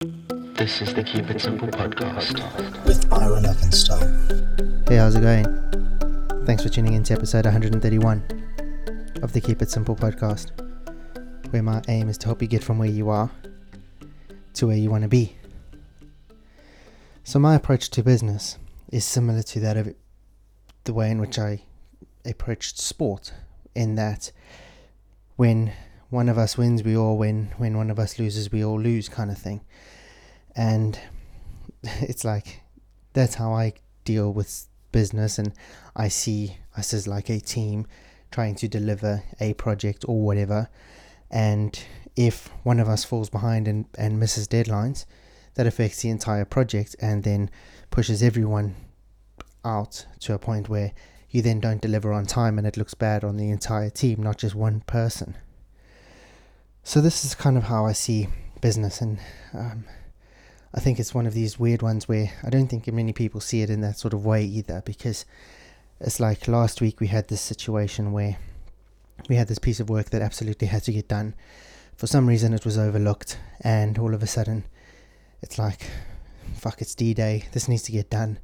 This is the Keep It Simple podcast. with Byron Levinstone. Hey, how's it going? Thanks for tuning in to episode 131 of the Keep It Simple podcast, where my aim is to help you get from where you are to where you want to be. So, my approach to business is similar to that of the way in which I approached sport, in that when one of us wins, we all win, when one of us loses, we all lose, kind of thing. And it's like that's how I deal with business. And I see us as like a team trying to deliver a project or whatever. And if one of us falls behind and, and misses deadlines that affects the entire project and then pushes everyone out to a point where you then don't deliver on time and it looks bad on the entire team not just one person so this is kind of how I see business and um, I think it's one of these weird ones where I don't think many people see it in that sort of way either because it's like last week we had this situation where we had this piece of work that absolutely had to get done. For some reason it was overlooked and all of a sudden it's like fuck it's D-Day this needs to get done.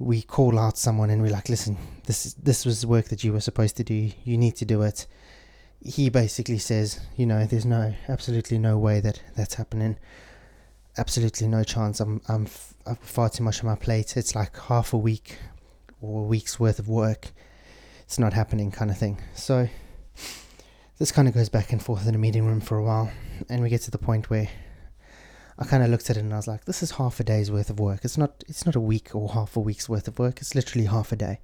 We call out someone and we're like listen this is, this was work that you were supposed to do you need to do it. He basically says you know there's no absolutely no way that that's happening absolutely no chance. I'm I'm I've far too much on my plate. It's like half a week or a week's worth of work. It's not happening, kind of thing. So this kind of goes back and forth in a meeting room for a while, and we get to the point where I kind of looked at it and I was like, "This is half a day's worth of work. It's not. It's not a week or half a week's worth of work. It's literally half a day."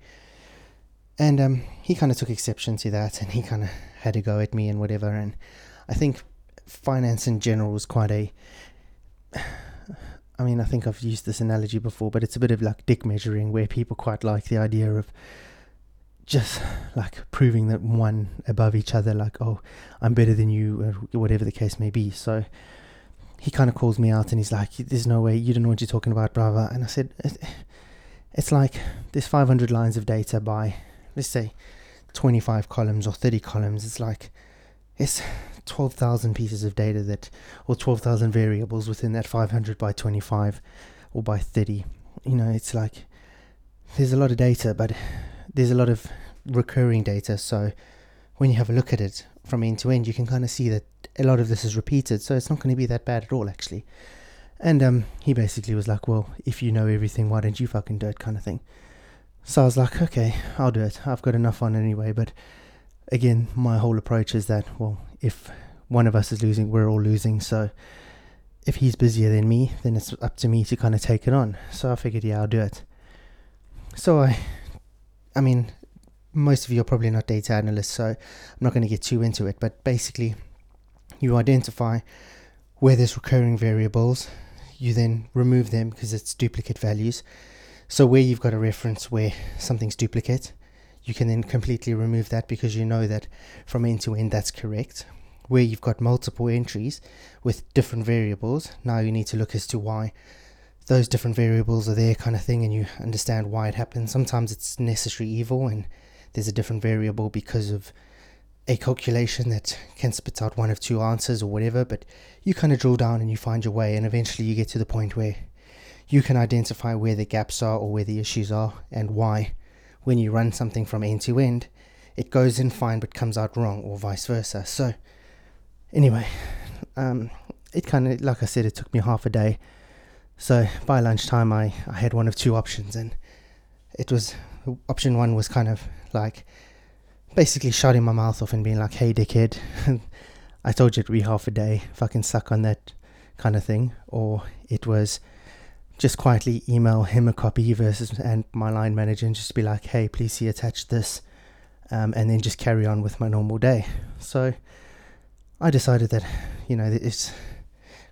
And um, he kind of took exception to that, and he kind of had to go at me and whatever. And I think finance in general was quite a I mean, I think I've used this analogy before, but it's a bit of like dick measuring where people quite like the idea of just like proving that one above each other, like, oh, I'm better than you, or whatever the case may be. So he kind of calls me out and he's like, there's no way, you don't know what you're talking about, blah. And I said, it's like there's 500 lines of data by, let's say, 25 columns or 30 columns. It's like, it's 12,000 pieces of data that, or 12,000 variables within that 500 by 25 or by 30. You know, it's like there's a lot of data, but there's a lot of recurring data. So when you have a look at it from end to end, you can kind of see that a lot of this is repeated. So it's not going to be that bad at all, actually. And um, he basically was like, well, if you know everything, why don't you fucking do it, kind of thing. So I was like, okay, I'll do it. I've got enough on anyway, but again, my whole approach is that, well, if one of us is losing, we're all losing. So if he's busier than me, then it's up to me to kind of take it on. So I figured, yeah, I'll do it. So I, I mean, most of you are probably not data analysts, so I'm not going to get too into it. But basically, you identify where there's recurring variables, you then remove them because it's duplicate values. So where you've got a reference where something's duplicate, you can then completely remove that because you know that from end to end that's correct. Where you've got multiple entries with different variables, now you need to look as to why those different variables are there, kind of thing, and you understand why it happens. Sometimes it's necessary evil, and there's a different variable because of a calculation that can spit out one of two answers or whatever, but you kind of drill down and you find your way, and eventually you get to the point where you can identify where the gaps are or where the issues are and why when you run something from end to end, it goes in fine but comes out wrong, or vice versa. So, anyway, um, it kind of, like I said, it took me half a day. So, by lunchtime, I, I had one of two options, and it was option one was kind of like basically shutting my mouth off and being like, hey, dickhead, I told you it'd be half a day, fucking suck on that kind of thing. Or it was just quietly email him a copy versus and my line manager and just be like, hey, please see attached this, um, and then just carry on with my normal day. So I decided that, you know, it's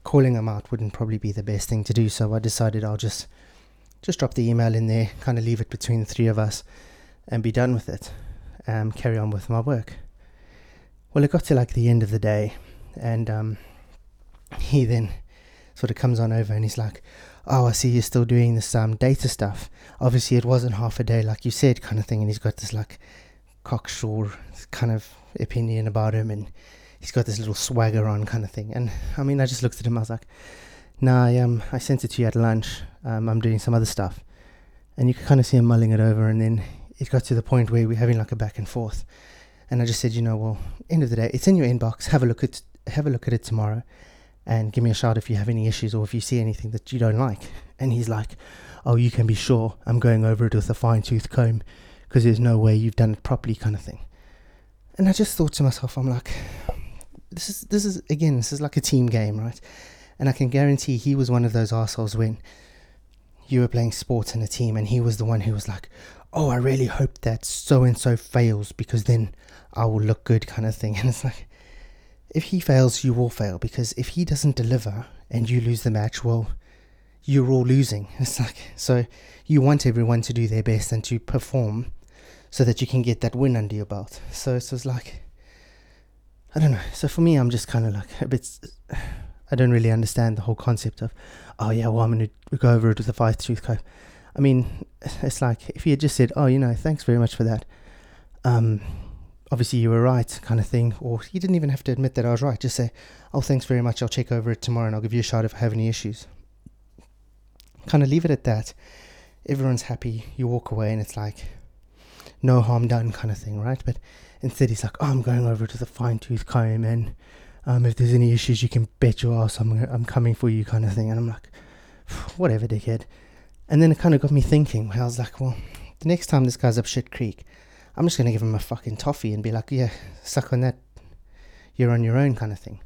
calling them out wouldn't probably be the best thing to do. So I decided I'll just just drop the email in there, kind of leave it between the three of us, and be done with it. Um, carry on with my work. Well, it got to like the end of the day, and um, he then sort of comes on over and he's like, "Oh, I see you're still doing this um data stuff. Obviously, it wasn't half a day, like you said, kind of thing." And he's got this like cocksure kind of opinion about him, and he's got this little swagger on kind of thing. And I mean, I just looked at him. I was like, Nah, I, um, I sent it to you at lunch. Um, I'm doing some other stuff. And you could kind of see him mulling it over. And then it got to the point where we're having like a back and forth. And I just said, you know, well, end of the day, it's in your inbox. Have a look at have a look at it tomorrow, and give me a shout if you have any issues or if you see anything that you don't like. And he's like, oh, you can be sure I'm going over it with a fine tooth comb, because there's no way you've done it properly, kind of thing. And I just thought to myself, I'm like, this is this is again, this is like a team game, right? And I can guarantee he was one of those assholes when you were playing sports in a team and he was the one who was like, Oh, I really hope that so and so fails because then I will look good kind of thing. And it's like if he fails, you will fail because if he doesn't deliver and you lose the match, well, you're all losing. It's like so you want everyone to do their best and to perform so that you can get that win under your belt. So it was like I don't know. So for me, I'm just kind of like a bit I don't really understand the whole concept of, oh yeah, well I'm going to go over it with a fine tooth comb. I mean, it's like if he had just said, oh, you know, thanks very much for that. Um, obviously you were right, kind of thing. Or he didn't even have to admit that I was right. Just say, oh, thanks very much. I'll check over it tomorrow and I'll give you a shout if I have any issues. Kind of leave it at that. Everyone's happy. You walk away and it's like, no harm done, kind of thing, right? But instead, he's like, oh, I'm going over to the fine tooth comb and um, if there's any issues, you can bet your ass I'm, I'm coming for you, kind of thing. And I'm like, whatever, dickhead. And then it kind of got me thinking. I was like, well, the next time this guy's up shit creek, I'm just gonna give him a fucking toffee and be like, yeah, suck on that. You're on your own, kind of thing.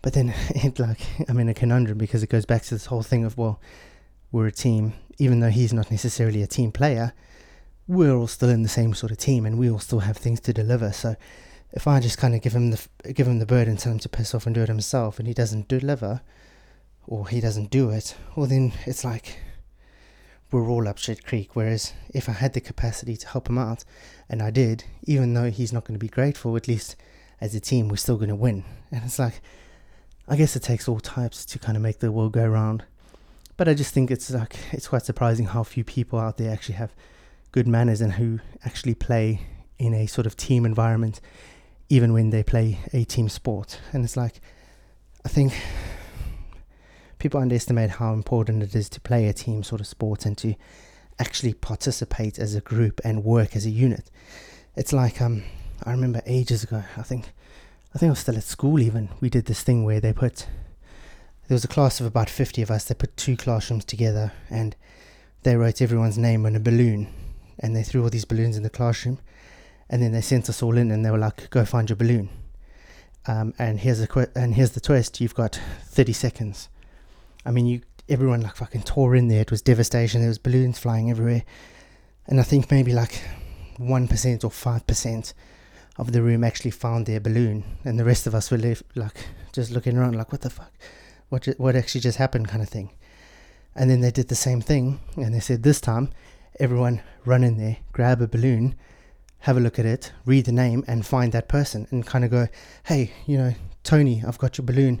But then it like I'm in a conundrum because it goes back to this whole thing of well, we're a team, even though he's not necessarily a team player. We're all still in the same sort of team, and we all still have things to deliver. So if I just kind of give him the give him the bird and tell him to piss off and do it himself, and he doesn't deliver, or he doesn't do it, well then it's like we're all up shit creek. Whereas if I had the capacity to help him out, and I did, even though he's not going to be grateful, at least as a team we're still going to win. And it's like, I guess it takes all types to kind of make the world go round. But I just think it's like it's quite surprising how few people out there actually have good manners and who actually play in a sort of team environment even when they play a team sport. And it's like, I think people underestimate how important it is to play a team sort of sport and to actually participate as a group and work as a unit. It's like um, I remember ages ago. I think I think I was still at school. Even we did this thing where they put there was a class of about fifty of us. They put two classrooms together and they wrote everyone's name on a balloon and they threw all these balloons in the classroom and then they sent us all in and they were like, "Go find your balloon." Um, and here's the qu- and here's the twist: you've got 30 seconds. I mean, you everyone like fucking tore in there. It was devastation. There was balloons flying everywhere, and I think maybe like one percent or five percent of the room actually found their balloon, and the rest of us were left like just looking around, like, "What the fuck? What what actually just happened?" kind of thing. And then they did the same thing, and they said this time, everyone run in there, grab a balloon, have a look at it, read the name, and find that person and kind of go, hey, you know, Tony, I've got your balloon.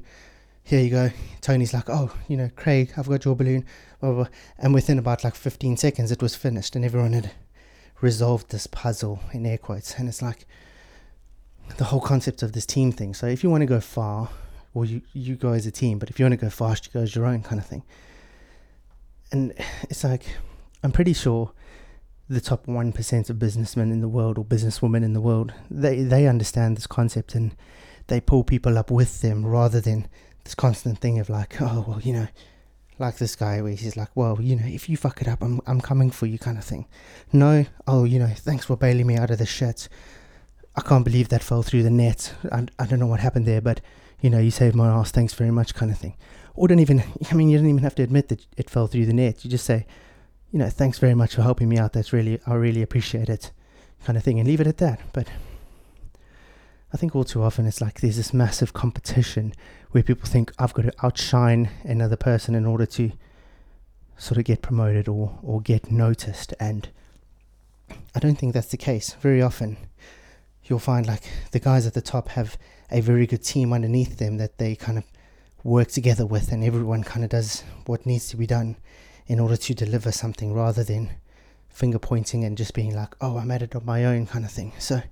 Here you go. Tony's like, oh, you know, Craig, I've got your balloon. Blah, blah, blah. And within about like 15 seconds, it was finished, and everyone had resolved this puzzle in air quotes. And it's like the whole concept of this team thing. So if you want to go far, or you, you go as a team, but if you want to go fast, you go as your own kind of thing. And it's like, I'm pretty sure the top 1% of businessmen in the world or businesswomen in the world, they, they understand this concept and they pull people up with them rather than this constant thing of like, oh, well, you know, like this guy where he's like, well, you know, if you fuck it up, I'm, I'm coming for you kind of thing. No, oh, you know, thanks for bailing me out of the shit. I can't believe that fell through the net. I, I don't know what happened there, but, you know, you saved my ass, thanks very much kind of thing. Or don't even, I mean, you don't even have to admit that it fell through the net. You just say, you know, thanks very much for helping me out. That's really, I really appreciate it, kind of thing, and leave it at that. But I think all too often it's like there's this massive competition where people think I've got to outshine another person in order to sort of get promoted or, or get noticed. And I don't think that's the case. Very often you'll find like the guys at the top have a very good team underneath them that they kind of work together with, and everyone kind of does what needs to be done in order to deliver something rather than finger pointing and just being like, oh, I'm at it on my own kind of thing. So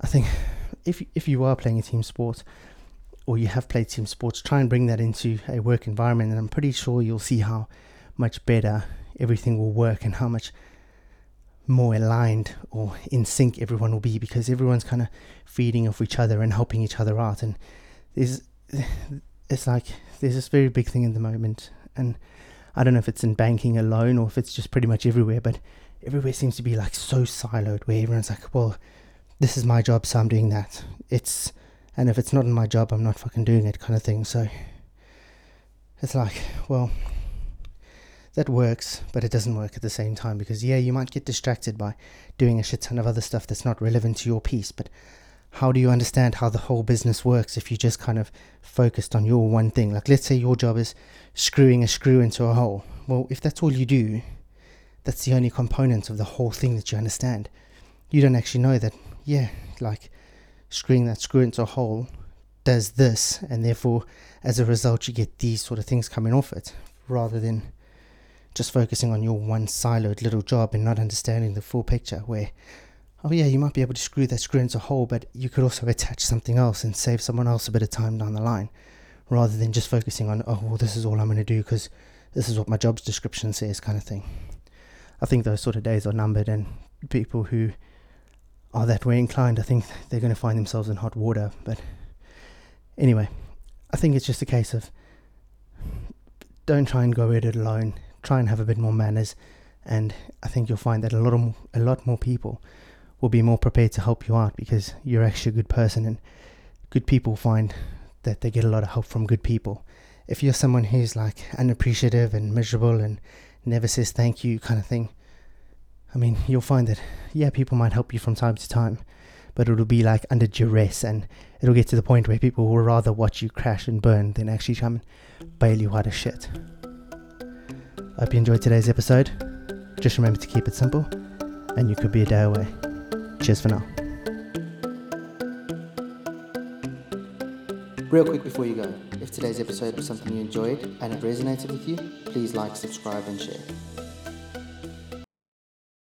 I think if if you are playing a team sport or you have played team sports, try and bring that into a work environment, and I'm pretty sure you'll see how much better everything will work and how much more aligned or in sync everyone will be because everyone's kind of feeding off each other and helping each other out. And there's, it's like there's this very big thing in the moment, and I don't know if it's in banking alone or if it's just pretty much everywhere, but everywhere seems to be like so siloed where everyone's like, well, this is my job, so I'm doing that. It's and if it's not in my job, I'm not fucking doing it, kind of thing. So it's like, well, that works, but it doesn't work at the same time because, yeah, you might get distracted by doing a shit ton of other stuff that's not relevant to your piece, but how do you understand how the whole business works if you just kind of focused on your one thing? Like, let's say your job is screwing a screw into a hole. Well, if that's all you do, that's the only component of the whole thing that you understand. You don't actually know that, yeah, like screwing that screw into a hole does this, and therefore, as a result, you get these sort of things coming off it rather than just focusing on your one siloed little job and not understanding the full picture where oh yeah you might be able to screw that screw into a hole but you could also attach something else and save someone else a bit of time down the line rather than just focusing on oh well this is all i'm going to do because this is what my job's description says kind of thing. I think those sort of days are numbered and people who are that way inclined i think they're going to find themselves in hot water but anyway i think it's just a case of don't try and go at it alone try and have a bit more manners, and I think you'll find that a lot of a lot more people will be more prepared to help you out because you're actually a good person, and good people find that they get a lot of help from good people. If you're someone who's like unappreciative and miserable and never says thank you kind of thing, I mean, you'll find that yeah, people might help you from time to time, but it'll be like under duress, and it'll get to the point where people will rather watch you crash and burn than actually come and bail you out of shit. I hope you enjoyed today's episode. Just remember to keep it simple, and you could be a day away. Cheers for now. Real quick before you go, if today's episode was something you enjoyed and it resonated with you, please like, subscribe, and share.